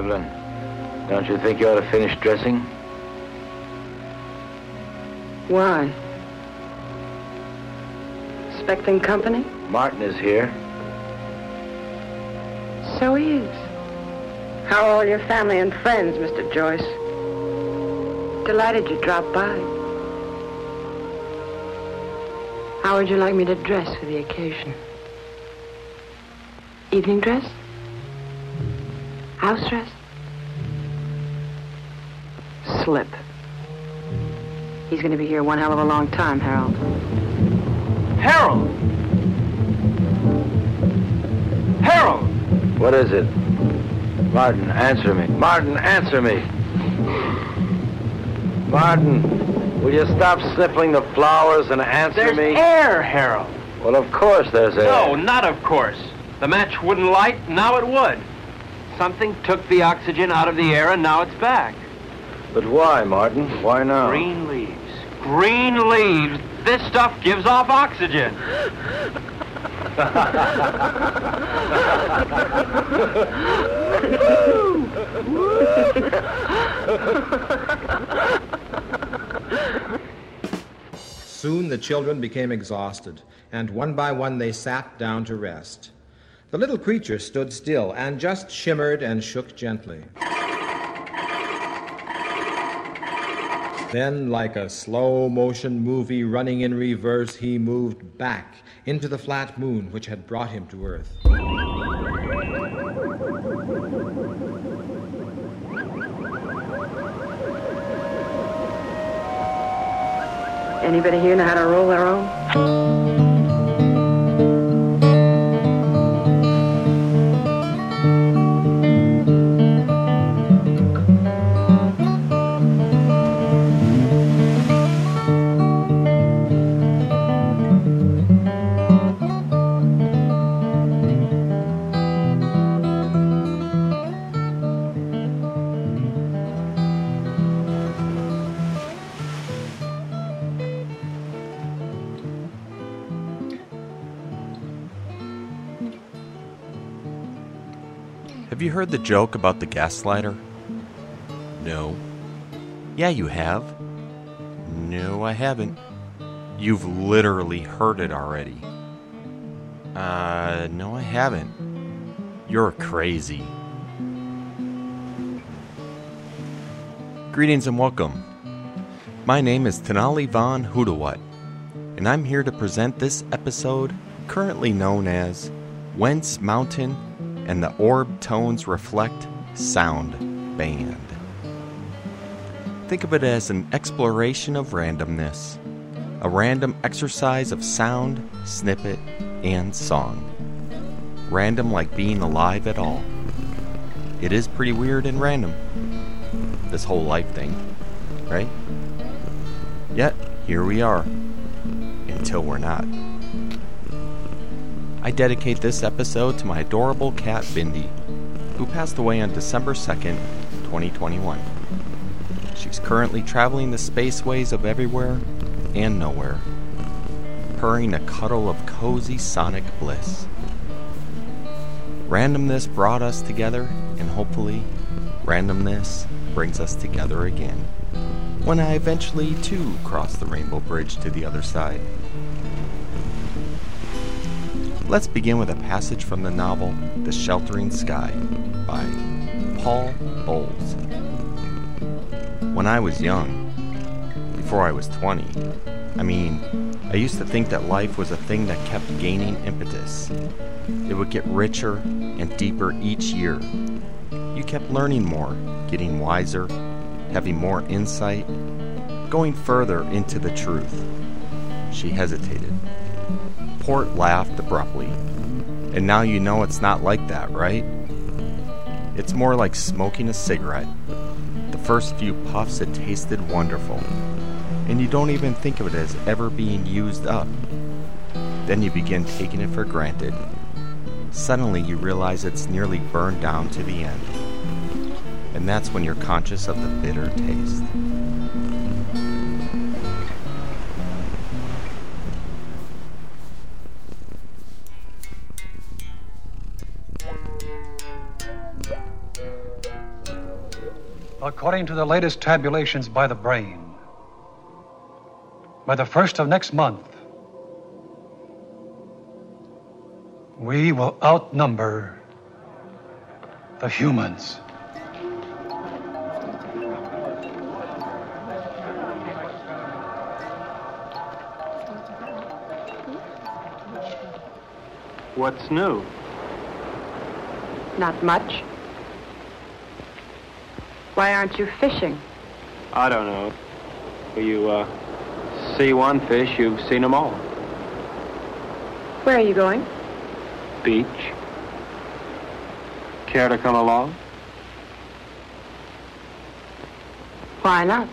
Evelyn, don't you think you ought to finish dressing? Why? Expecting company? Martin is here. So he is. How are all your family and friends, Mr. Joyce? Delighted you dropped by. How would you like me to dress for the occasion? Evening dress? House dress? Slip. He's going to be here one hell of a long time, Harold. Harold! Harold! What is it? Martin, answer me. Martin, answer me. Martin, will you stop sniffling the flowers and answer There's me? air, Harold. Well, of course there's air. No, not of course. The match wouldn't light, now it would. Something took the oxygen out of the air and now it's back. But why, Martin? Why now? Green leaves. Green leaves. This stuff gives off oxygen. Soon the children became exhausted, and one by one they sat down to rest. The little creature stood still and just shimmered and shook gently. Then, like a slow motion movie running in reverse, he moved back into the flat moon which had brought him to Earth. Anybody here know how to roll their own? Have you heard the joke about the gaslighter? No. Yeah, you have. No, I haven't. You've literally heard it already. Uh, no, I haven't. You're crazy. Greetings and welcome. My name is Tenali Von Hudawat, and I'm here to present this episode currently known as Whence Mountain and the Orb Tones Reflect Sound Band. Think of it as an exploration of randomness, a random exercise of sound, snippet, and song. Random like being alive at all. It is pretty weird and random, this whole life thing, right? Yet, here we are, until we're not. I dedicate this episode to my adorable cat Bindi, who passed away on December 2nd, 2021. She's currently traveling the spaceways of everywhere and nowhere, purring a cuddle of cozy sonic bliss. Randomness brought us together, and hopefully, randomness brings us together again. When I eventually, too, cross the Rainbow Bridge to the other side. Let's begin with a passage from the novel The Sheltering Sky by Paul Bowles. When I was young, before I was 20, I mean, I used to think that life was a thing that kept gaining impetus. It would get richer and deeper each year. You kept learning more, getting wiser, having more insight, going further into the truth. She hesitated. Port laughed abruptly. And now you know it's not like that, right? It's more like smoking a cigarette. The first few puffs it tasted wonderful, and you don't even think of it as ever being used up. Then you begin taking it for granted. Suddenly you realize it's nearly burned down to the end. And that's when you're conscious of the bitter taste. According to the latest tabulations by the brain, by the first of next month, we will outnumber the humans. What's new? Not much. Why aren't you fishing? I don't know. You, uh, see one fish, you've seen them all. Where are you going? Beach. Care to come along? Why not?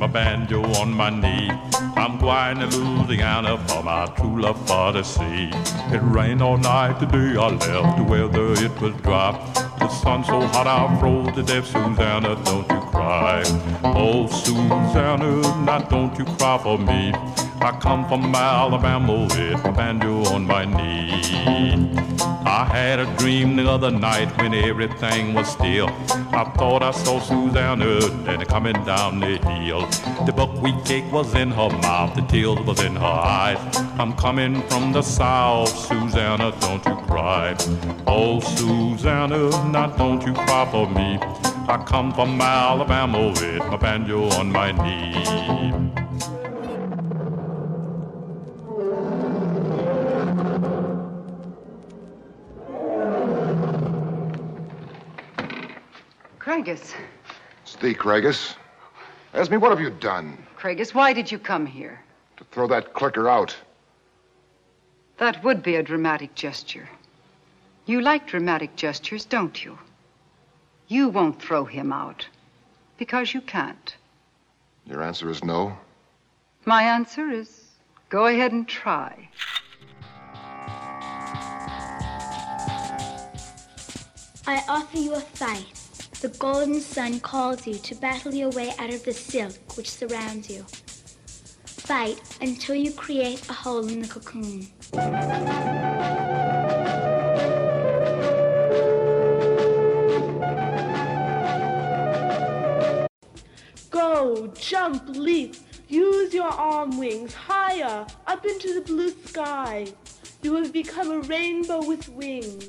My banjo on my knee. I'm going to Louisiana for my true love for the sea. It rained all night today. I left the weather, it was dry. The sun so hot I froze to death. Susanna, don't you cry. Oh, Susanna, now don't you cry for me. I come from Alabama with my banjo on my knee. Had a dream the other night when everything was still. I thought I saw Susanna coming down the hill. The buckwheat cake was in her mouth, the tears was in her eyes. I'm coming from the south, Susanna, don't you cry. Oh, Susanna, now don't you cry for me. I come from Alabama with my banjo on my knee. Craigus. It's thee, Craigus. Esme, what have you done? Craigus, why did you come here? To throw that clicker out. That would be a dramatic gesture. You like dramatic gestures, don't you? You won't throw him out because you can't. Your answer is no? My answer is go ahead and try. I offer you a fight. The golden sun calls you to battle your way out of the silk which surrounds you. Fight until you create a hole in the cocoon. Go, jump, leap. Use your arm wings higher, up into the blue sky. You have become a rainbow with wings.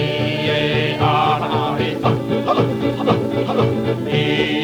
ハハハハ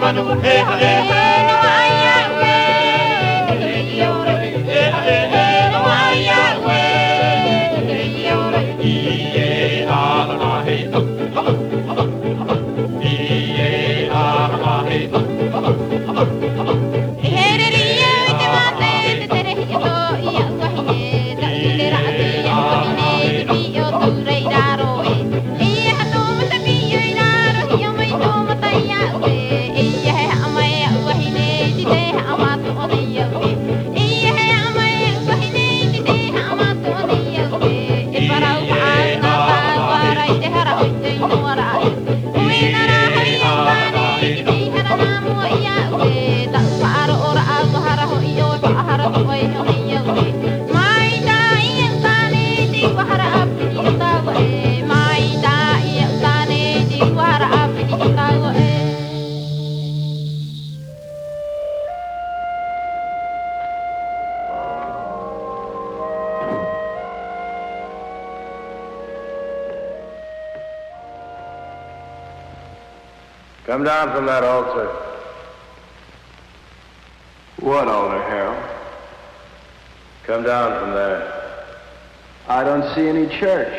Hey, hey, hey, hey! Hare Hare. Down from there. I don't see any church.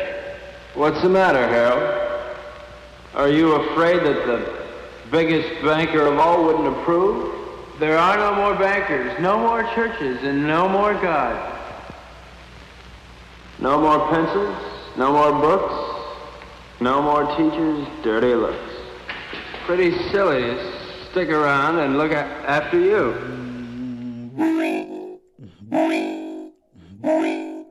What's the matter, Harold? Are you afraid that the biggest banker of all wouldn't approve? There are no more bankers, no more churches, and no more God. No more pencils, no more books, no more teachers' dirty looks. Pretty silly to stick around and look after you. Here's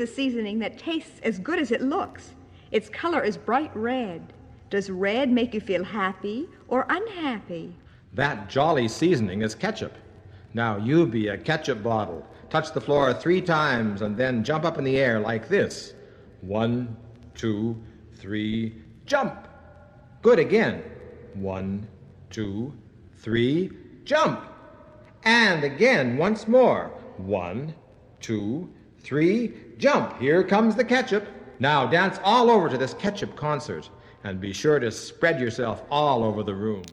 a seasoning that tastes as good as it looks. Its color is bright red. Does red make you feel happy or unhappy? That jolly seasoning is ketchup. Now you be a ketchup bottle. Touch the floor three times and then jump up in the air like this. One, two, three, jump. Good again. One, two, three, jump. And again, once more. One, two, three, jump. Here comes the ketchup. Now dance all over to this ketchup concert and be sure to spread yourself all over the room.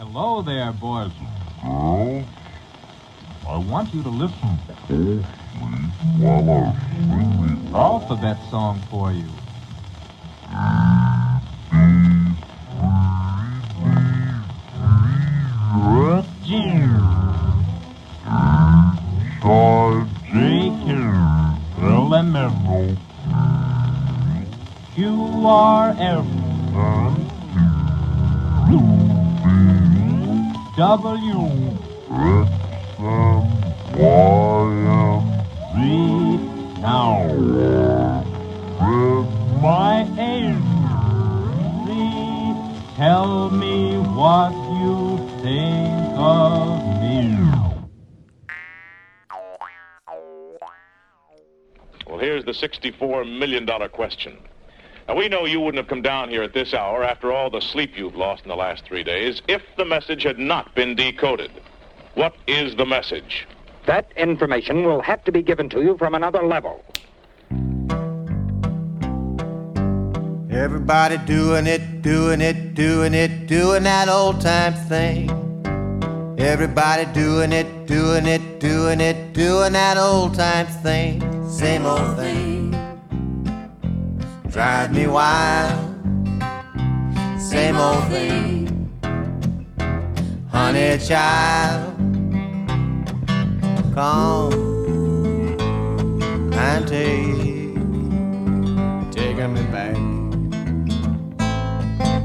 Hello there, boys and girls. I want you to listen carefully while I sing the alphabet song for you. W. V. Now. My age. Z. Tell me what you think of me. Well, here's the $64 million question. Now, we know you wouldn't have come down here at this hour after all the sleep you've lost in the last three days if the message had not been decoded. What is the message? That information will have to be given to you from another level. Everybody doing it, doing it, doing it, doing that old time thing. Everybody doing it, doing it, doing it, doing that old time thing. Same old thing. Drive me wild. Same old thing. Honey child. Come and take, taking me back.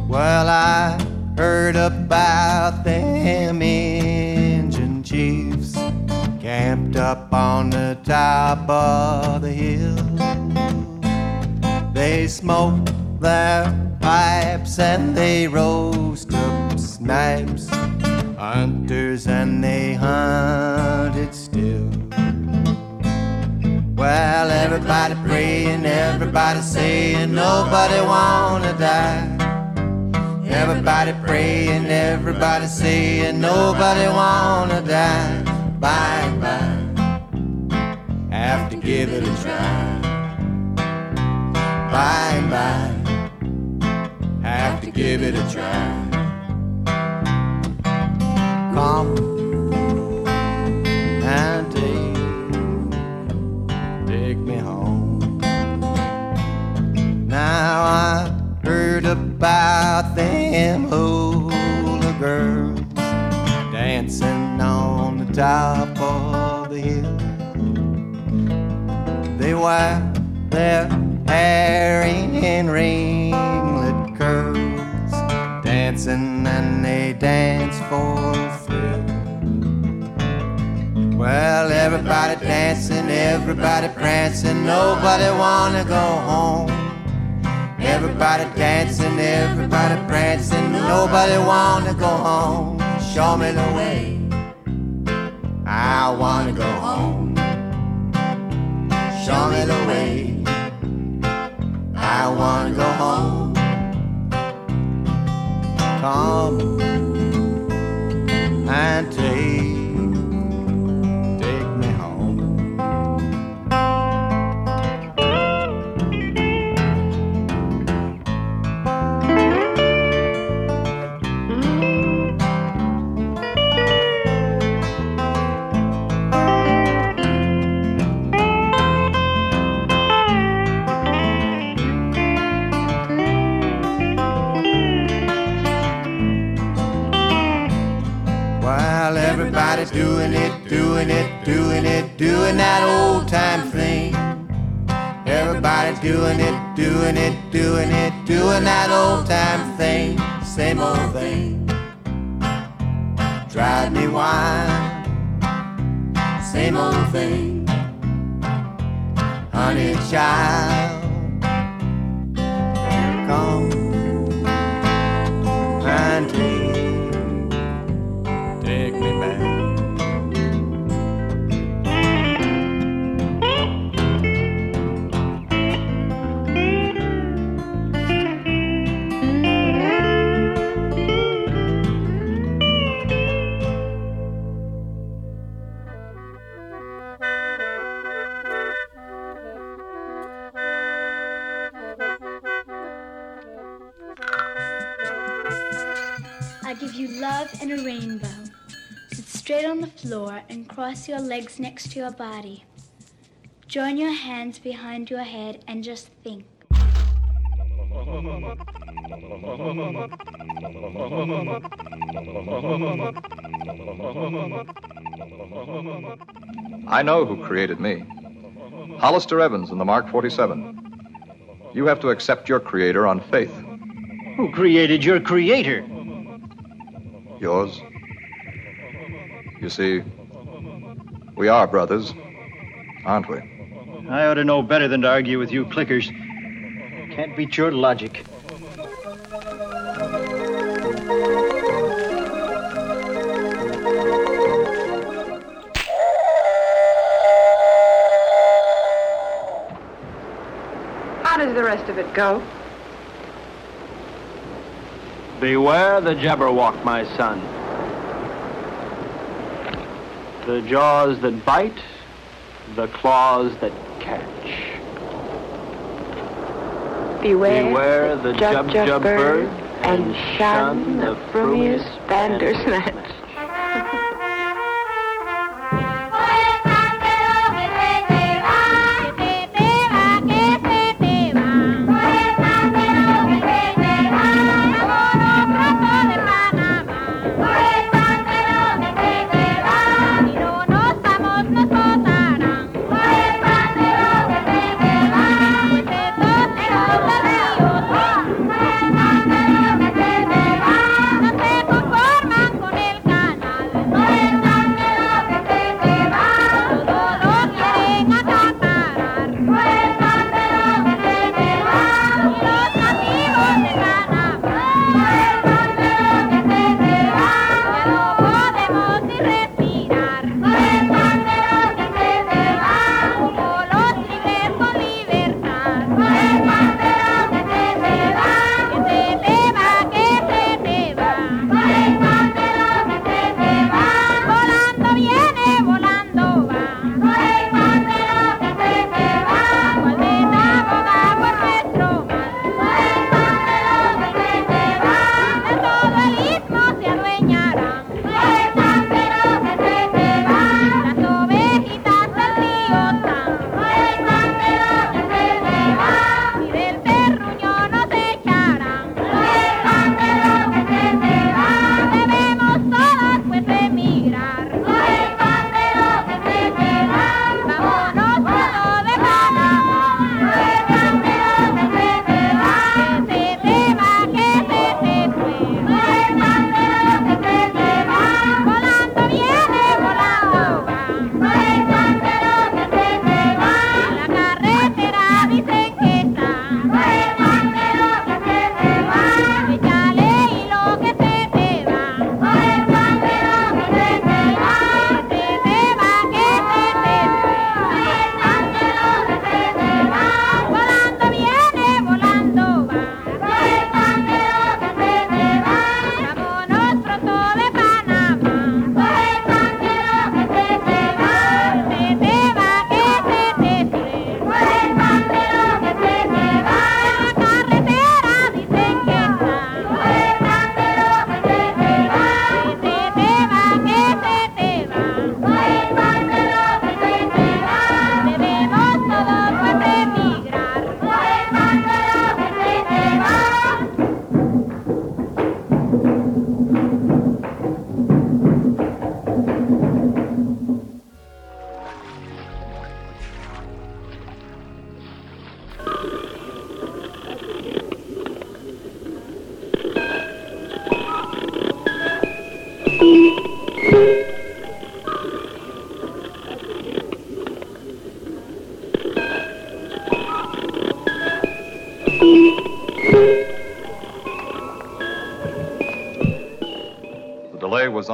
Well, I heard about them engine chiefs camped up on the top of the hill. They smoked their pipes and they roast up snipes, hunters and they hunted still. Well, everybody praying, everybody saying nobody wanna die. Everybody praying, everybody saying nobody wanna die. Bye bye, have to give it a try. Bye bye, have to give it a try. Come and take, take me home. Now I heard about them hula girls dancing on the top of the hill. They wear their hair in ringlet curls, dancing and they dance for thrill. Well, everybody dancing, everybody prancing, nobody wanna go home. Everybody dancing, everybody prancing, nobody wanna go home. Show me the way. I wanna go home. Show me the way. I wanna go home. Come and take, to your body. Join your hands behind your head and just think. I know who created me. Hollister Evans in the Mark 47. You have to accept your creator on faith. Who created your creator? Yours. You see, we are brothers, aren't we? I ought to know better than to argue with you clickers. Can't beat your logic. How does the rest of it go? Beware the Jabberwock, my son. The jaws that bite, the claws that catch. Beware, Beware the jub, jub jub jub bird, bird, and shun the frumious bandersnatch.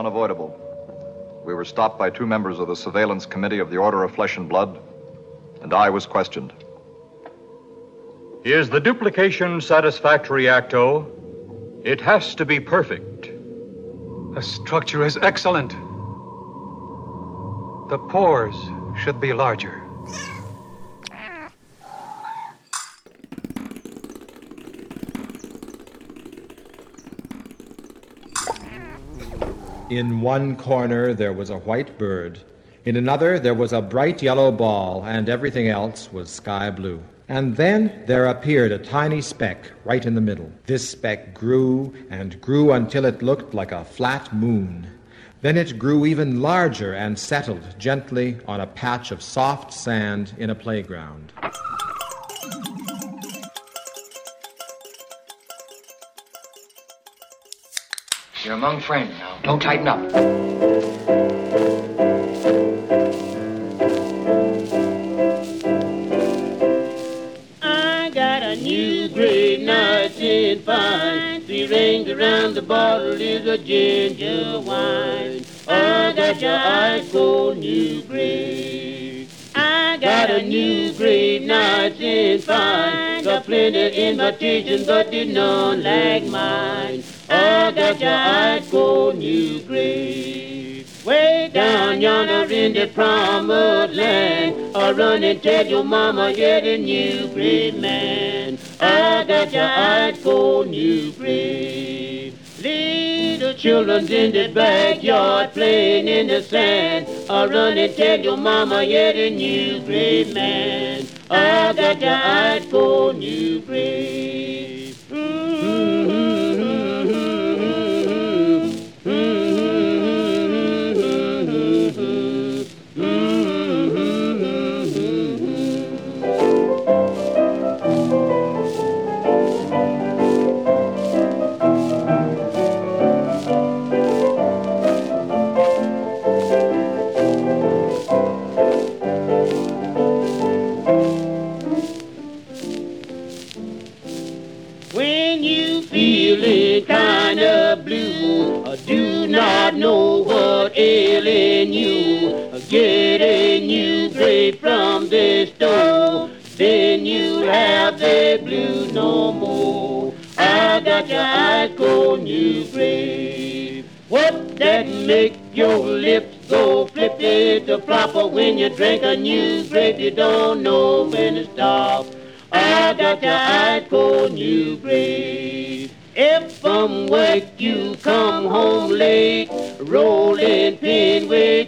Unavoidable. We were stopped by two members of the Surveillance Committee of the Order of Flesh and Blood, and I was questioned. Is the duplication satisfactory, Acto? It has to be perfect. The structure is excellent. The pores should be larger. In one corner there was a white bird. In another there was a bright yellow ball, and everything else was sky blue. And then there appeared a tiny speck right in the middle. This speck grew and grew until it looked like a flat moon. Then it grew even larger and settled gently on a patch of soft sand in a playground. You're among friends now. Don't tighten up. I got a new gray nice and fine. Three rings around the bottle is a ginger wine. I got your ice cold new gray. I got a new gray nice and fine. Got plenty invitations, but did none like mine. I got your ice cold new gray. Way down yonder in the promised land, I run and tell your mama you're new great man. I got your ice cold NuGrape. Little children's in the backyard playing in the sand. I run and tell your mama you're new great man. I got your ice cold NuGrape. Know what ailing you, get a NuGrape from this store, then you have the blue no more. I got your ice cold NuGrape. What that make your lips go flippy to flopper when you drink a NuGrape? You don't know when to stop. I got your ice cold NuGrape. If from work you come home late, rolling pin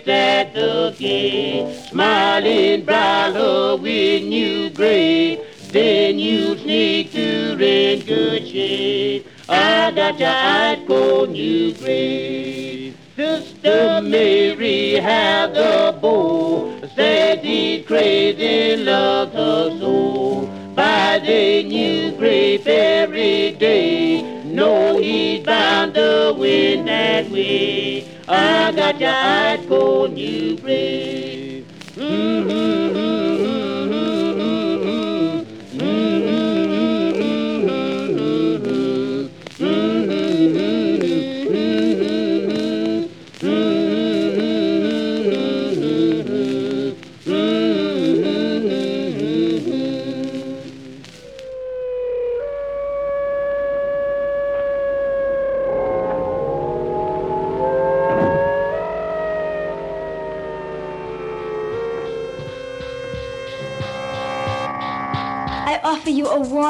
at the gate, smiling brawler with NuGrape, then you sneak to in good shape. I got your ice cold NuGrape. Sister Mary had the bow, said he's crazy, loved her so. By the NuGrape every day, know he's bound to win that way. I got your ice cold NuGrape. I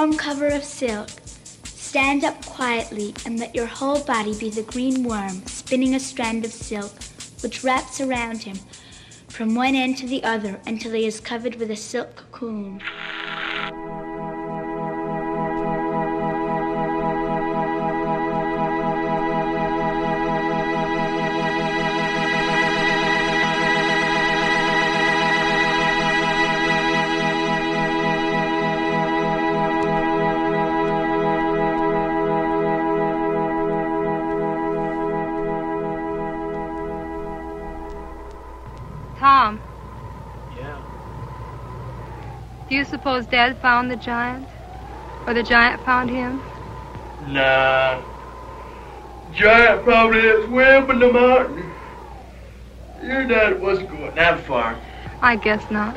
warm cover of silk. Stand up quietly and let your whole body be the green worm spinning a strand of silk, which wraps around him from one end to the other until he is covered with a silk cocoon. Tom, Yeah. do you suppose Dad found the giant? Or the giant found him? Nah. Giant probably is way up in the mountain. Your dad wasn't going that far. I guess not.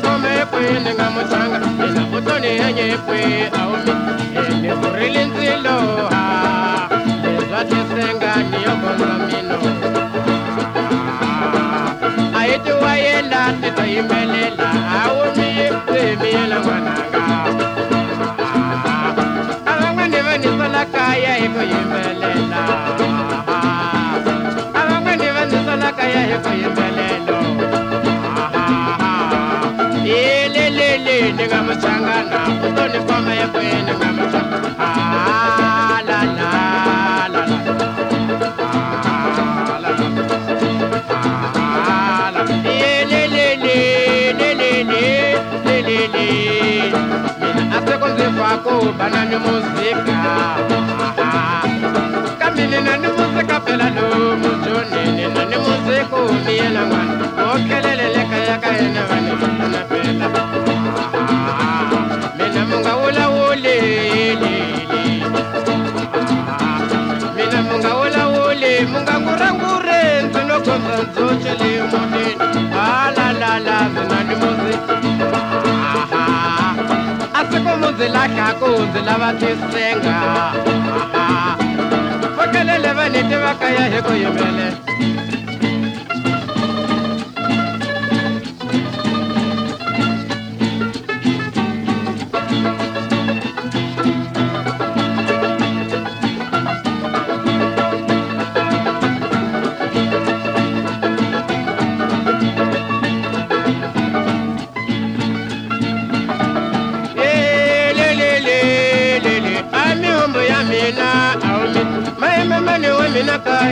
Utoni kome kwini nga muchanga mina utoni henye kwe aumi ene kurili nzilo ha lezwatisenga niyokonza mino ayiti wayela titoyimelela aumi miyela mwananga avamwani vanisala kaya hikoyimelela abangani vanisala Thank you. na zokonzo chelimondeni ah, alalala zinandimuzi asikomunzilakakunzi lavakisenga fakelele vanete vakaya hi ku yimelela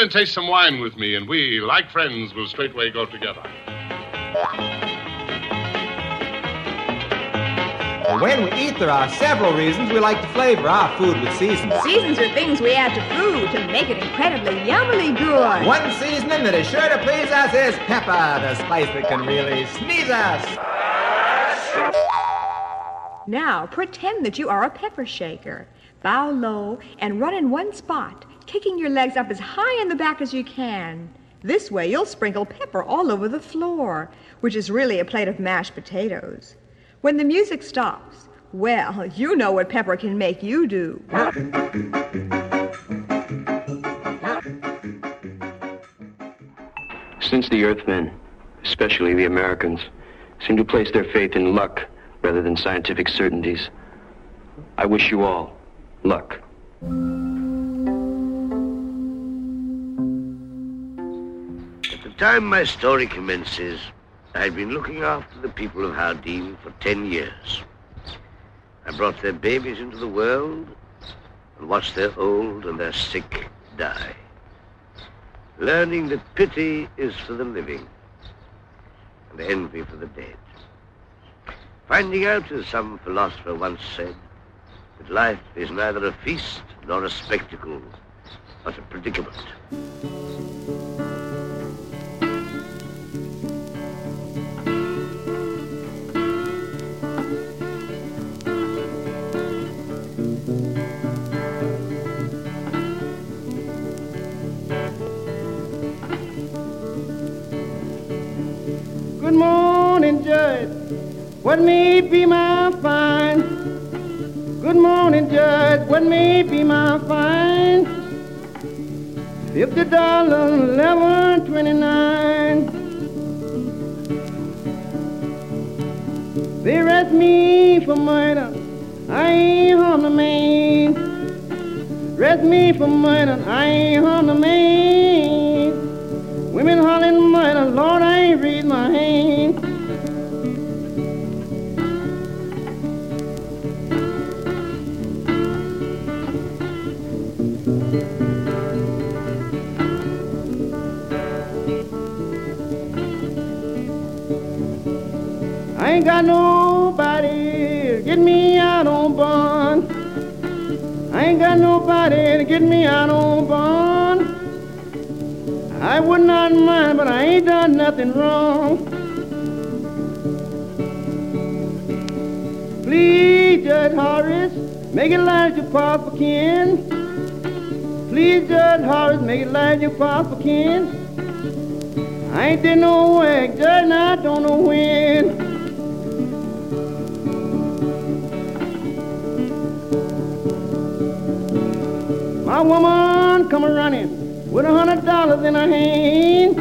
in and taste some wine with me, and we, like friends, will straightway go together. When we eat, there are several reasons we like to flavor our food with seasonings. Seasons are things we add to food to make it incredibly yummily good. One seasoning that is sure to please us is pepper, the spice that can really sneeze us. Now, pretend that you are a pepper shaker. Bow low and run in one spot, kicking your legs up as high in the back as you can. This way, you'll sprinkle pepper all over the floor, which is really a plate of mashed potatoes. When the music stops, well, you know what pepper can make you do. Since the Earthmen, especially the Americans, seem to place their faith in luck rather than scientific certainties, I wish you all luck. Time my story commences, I had been looking after the people of Hardin for ten years. I brought their babies into the world and watched their old and their sick die. Learning that pity is for the living and envy for the dead. Finding out, as some philosopher once said, that life is neither a feast nor a spectacle, but a predicament. What may be my fine? Good morning, Judge. What may be my fine? Fifty dollars, eleven twenty-nine. They arrest me for murder. I ain't harm the man. Arrest me for murder. I ain't harm the man. Women hollering murder. Lord, I ain't raised my hand. Ain't got nobody to get me out on bond. I ain't got nobody to get me out on bond. I would not mind, but I ain't done nothing wrong. Please, Judge Horace, make it like your papa can. Please, Judge Horace, make it like your papa can. I ain't did no work, Judge, and I don't know when. Woman come a running with a hundred dollars in her hand.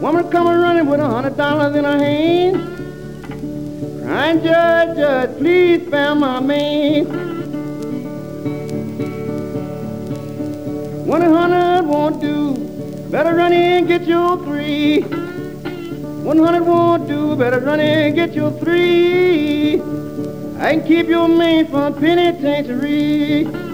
Woman come a running with a hundred dollars in her hand. Crying, Judge, Judge, please spare my man. One hundred won't do. Better run in get your three. One hundred won't do. Better run in get your three. I can keep your man from penitentiary.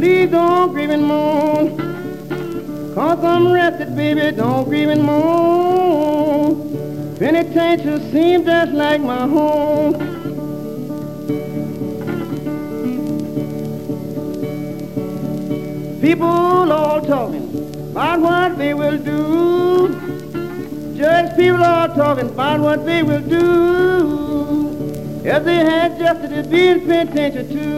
Please don't grieve and moan. Cause I'm rested, baby, don't grieve and moan. Penitentiary seems just like my home. People all talking about what they will do. Just people all talking about what they will do. If they had justice, it'd be in penitentiary too.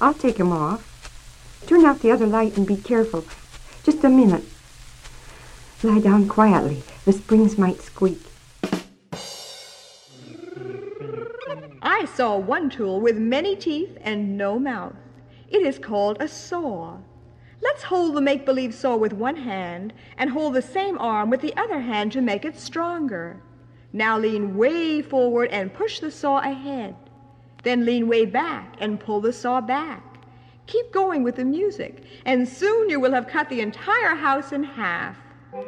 I'll take him off. Turn out the other light and be careful. Just a minute. Lie down quietly. The springs might squeak. I saw one tool with many teeth and no mouth. It is called a saw. Let's hold the make believe saw with one hand and hold the same arm with the other hand to make it stronger. Now lean way forward and push the saw ahead. Then lean way back and pull the saw back. Keep going with the music, and soon you will have cut the entire house in half. I'm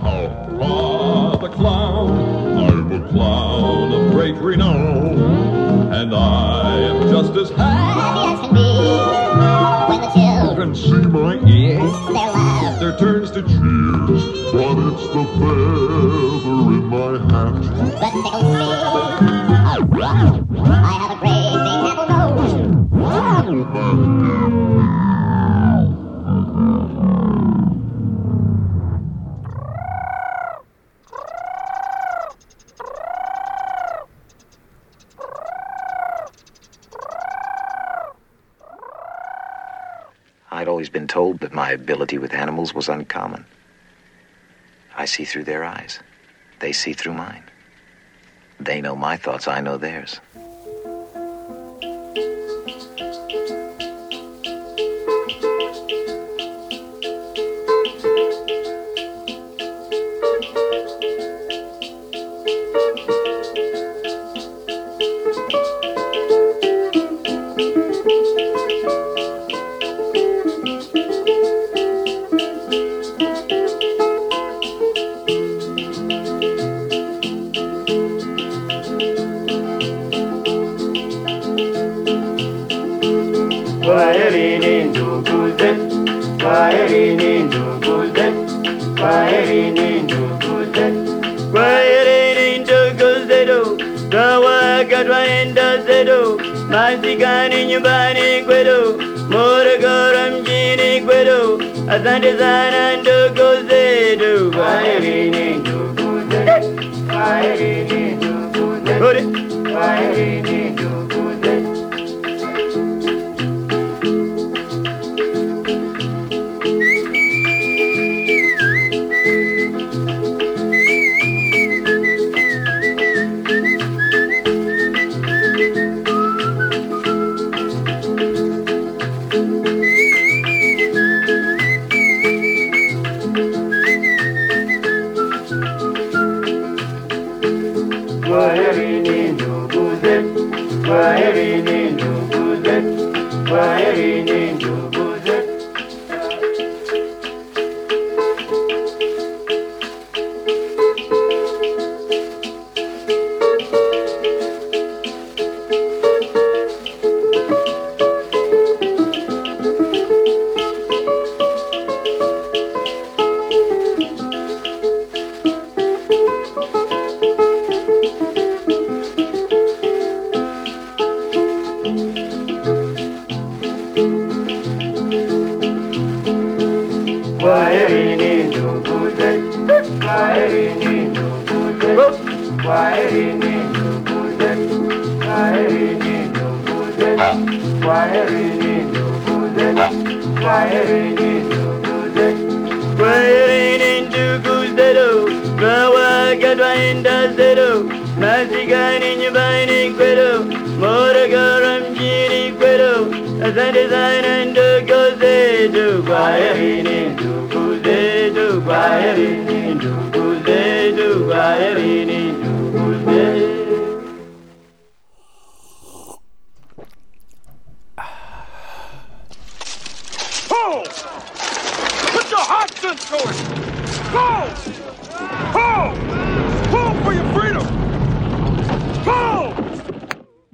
Howrah the clown. I'm a clown of great renown. And I am just as happy as can be. When the children see my ears, their laughter turns to cheers. But it's the feather my ability with animals was uncommon. I see through their eyes. They see through mine. They know my thoughts, I know theirs. Asante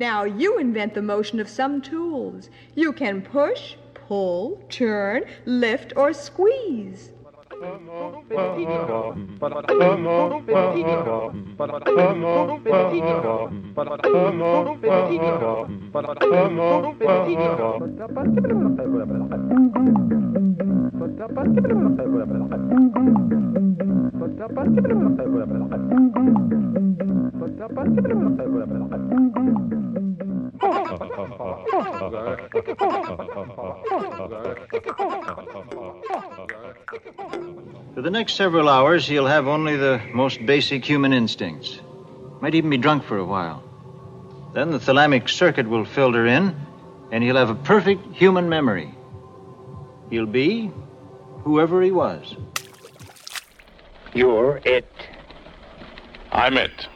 Now you invent the motion of some tools. You can push, pull, turn, lift, or squeeze. For the next several hours, he'll have only the most basic human instincts. Might even be drunk for a while. Then the thalamic circuit will filter in, and he'll have a perfect human memory. He'll be whoever he was. You're it. I'm it.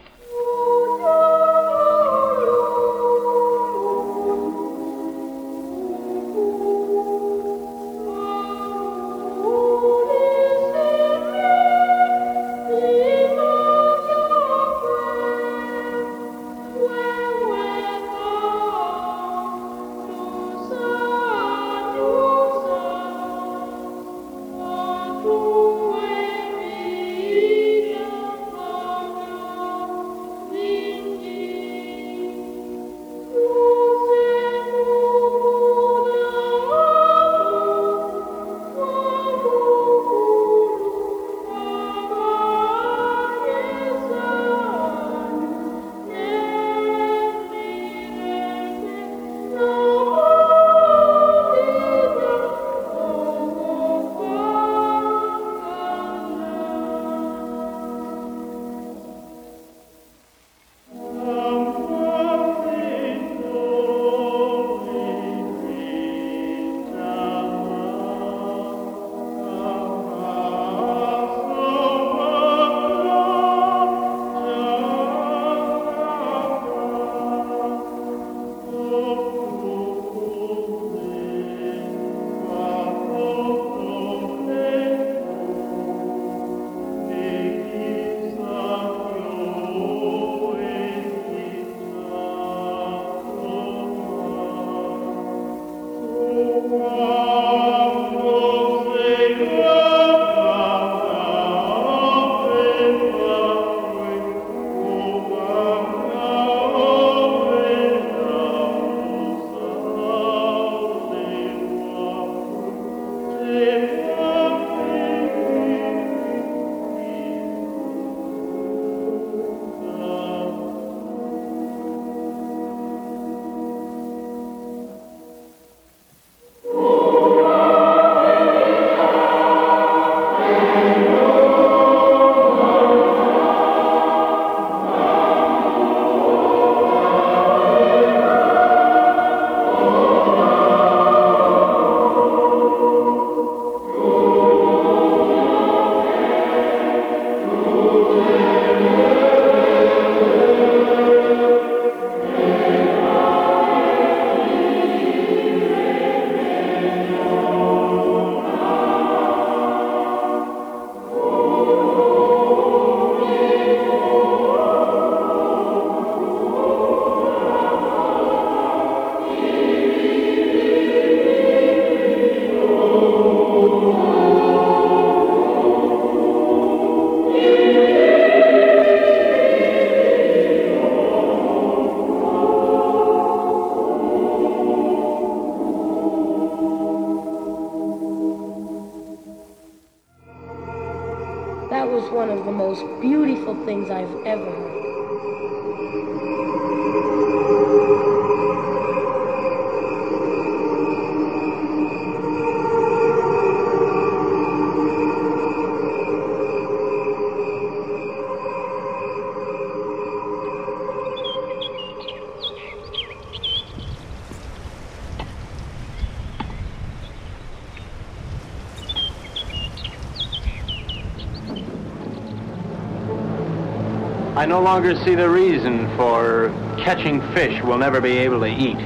No longer see the reason for catching fish we'll never be able to eat.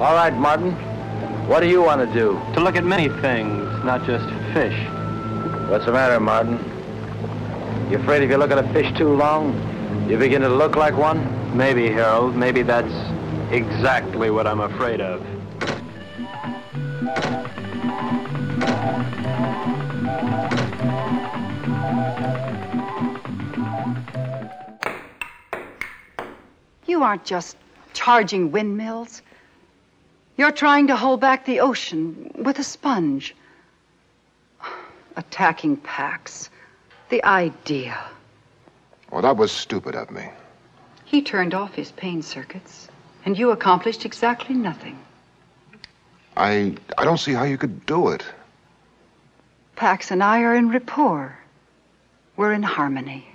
All right, Martin. What do you want to do? To look at many things, not just fish. What's the matter, Martin? You afraid if you look at a fish too long, you begin to look like one? Maybe, Harold. Maybe that's exactly what I'm afraid of. Aren't just charging windmills. You're trying to hold back the ocean with a sponge. Attacking Pax. The idea. Well, that was stupid of me. He turned off his pain circuits, and you accomplished exactly nothing. I I don't see how you could do it. Pax and I are in rapport. We're in harmony.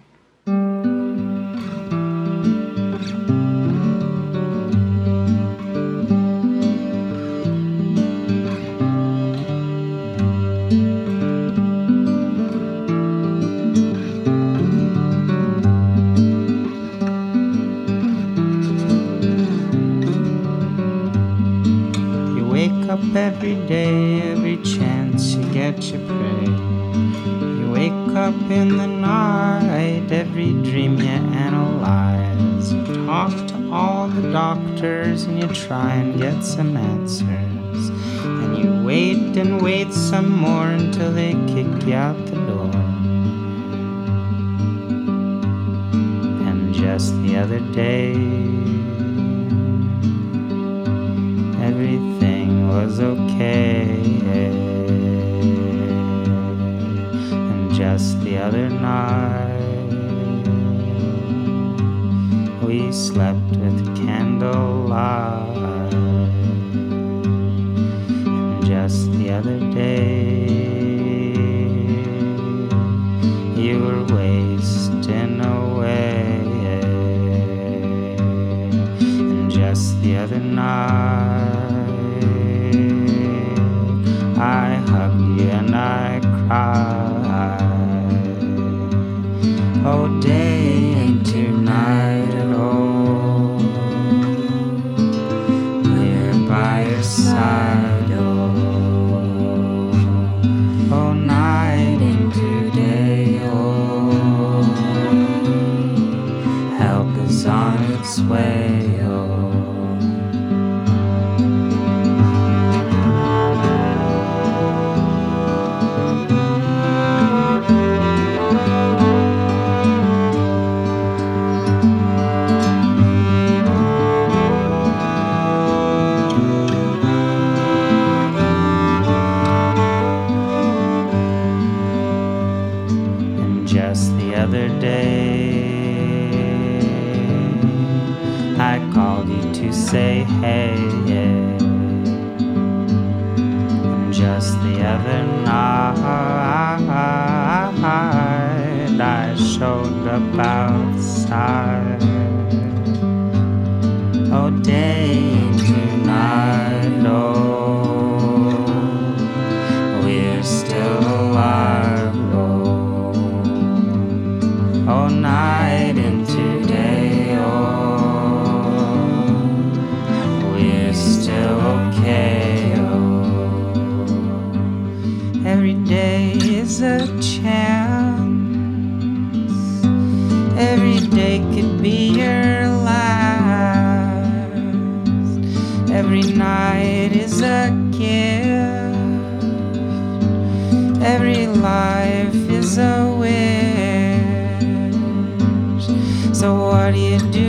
And you try and get some answers. And you wait and wait some more until they kick you out the do you do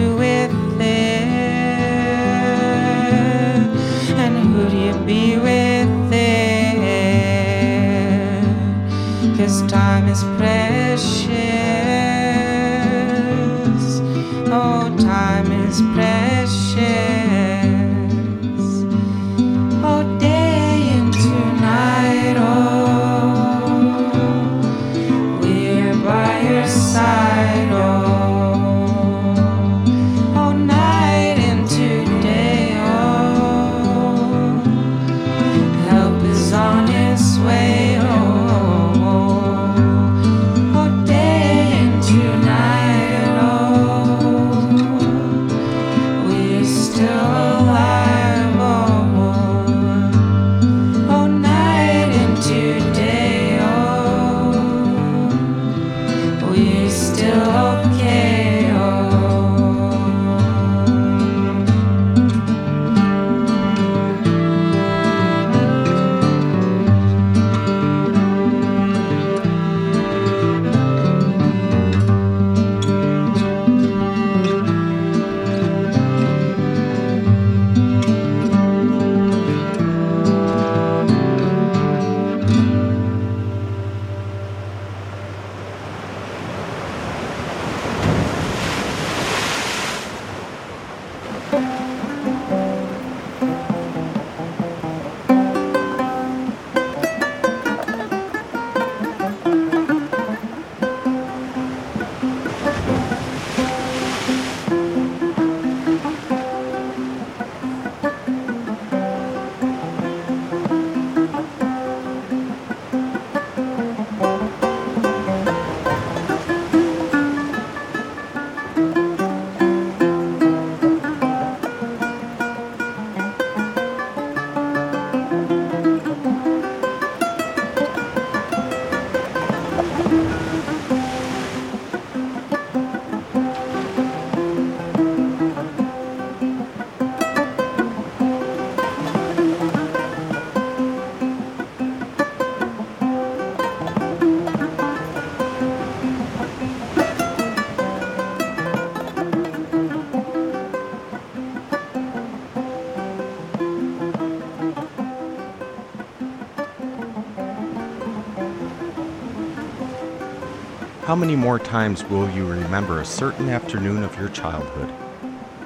How many more times will you remember a certain afternoon of your childhood?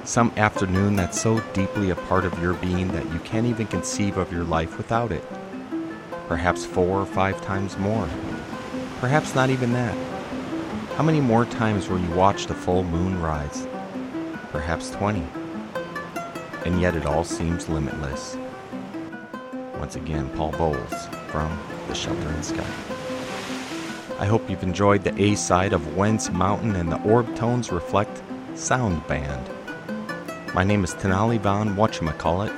Some afternoon that's so deeply a part of your being that you can't even conceive of your life without it. Perhaps four or five times more. Perhaps not even that. How many more times will you watch the full moon rise? Perhaps 20. And yet it all seems limitless. Once again, Paul Bowles from The Sheltering Sky. I hope you've enjoyed the A side of Wentz Mountain and the Orb Tones Reflect Sound Band. My name is Tenali Von Whatchamacallit.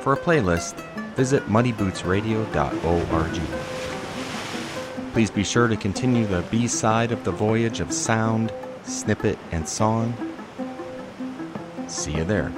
For a playlist, visit muddybootsradio.org. Please be sure to continue the B side of the voyage of sound, snippet, and song. See you there.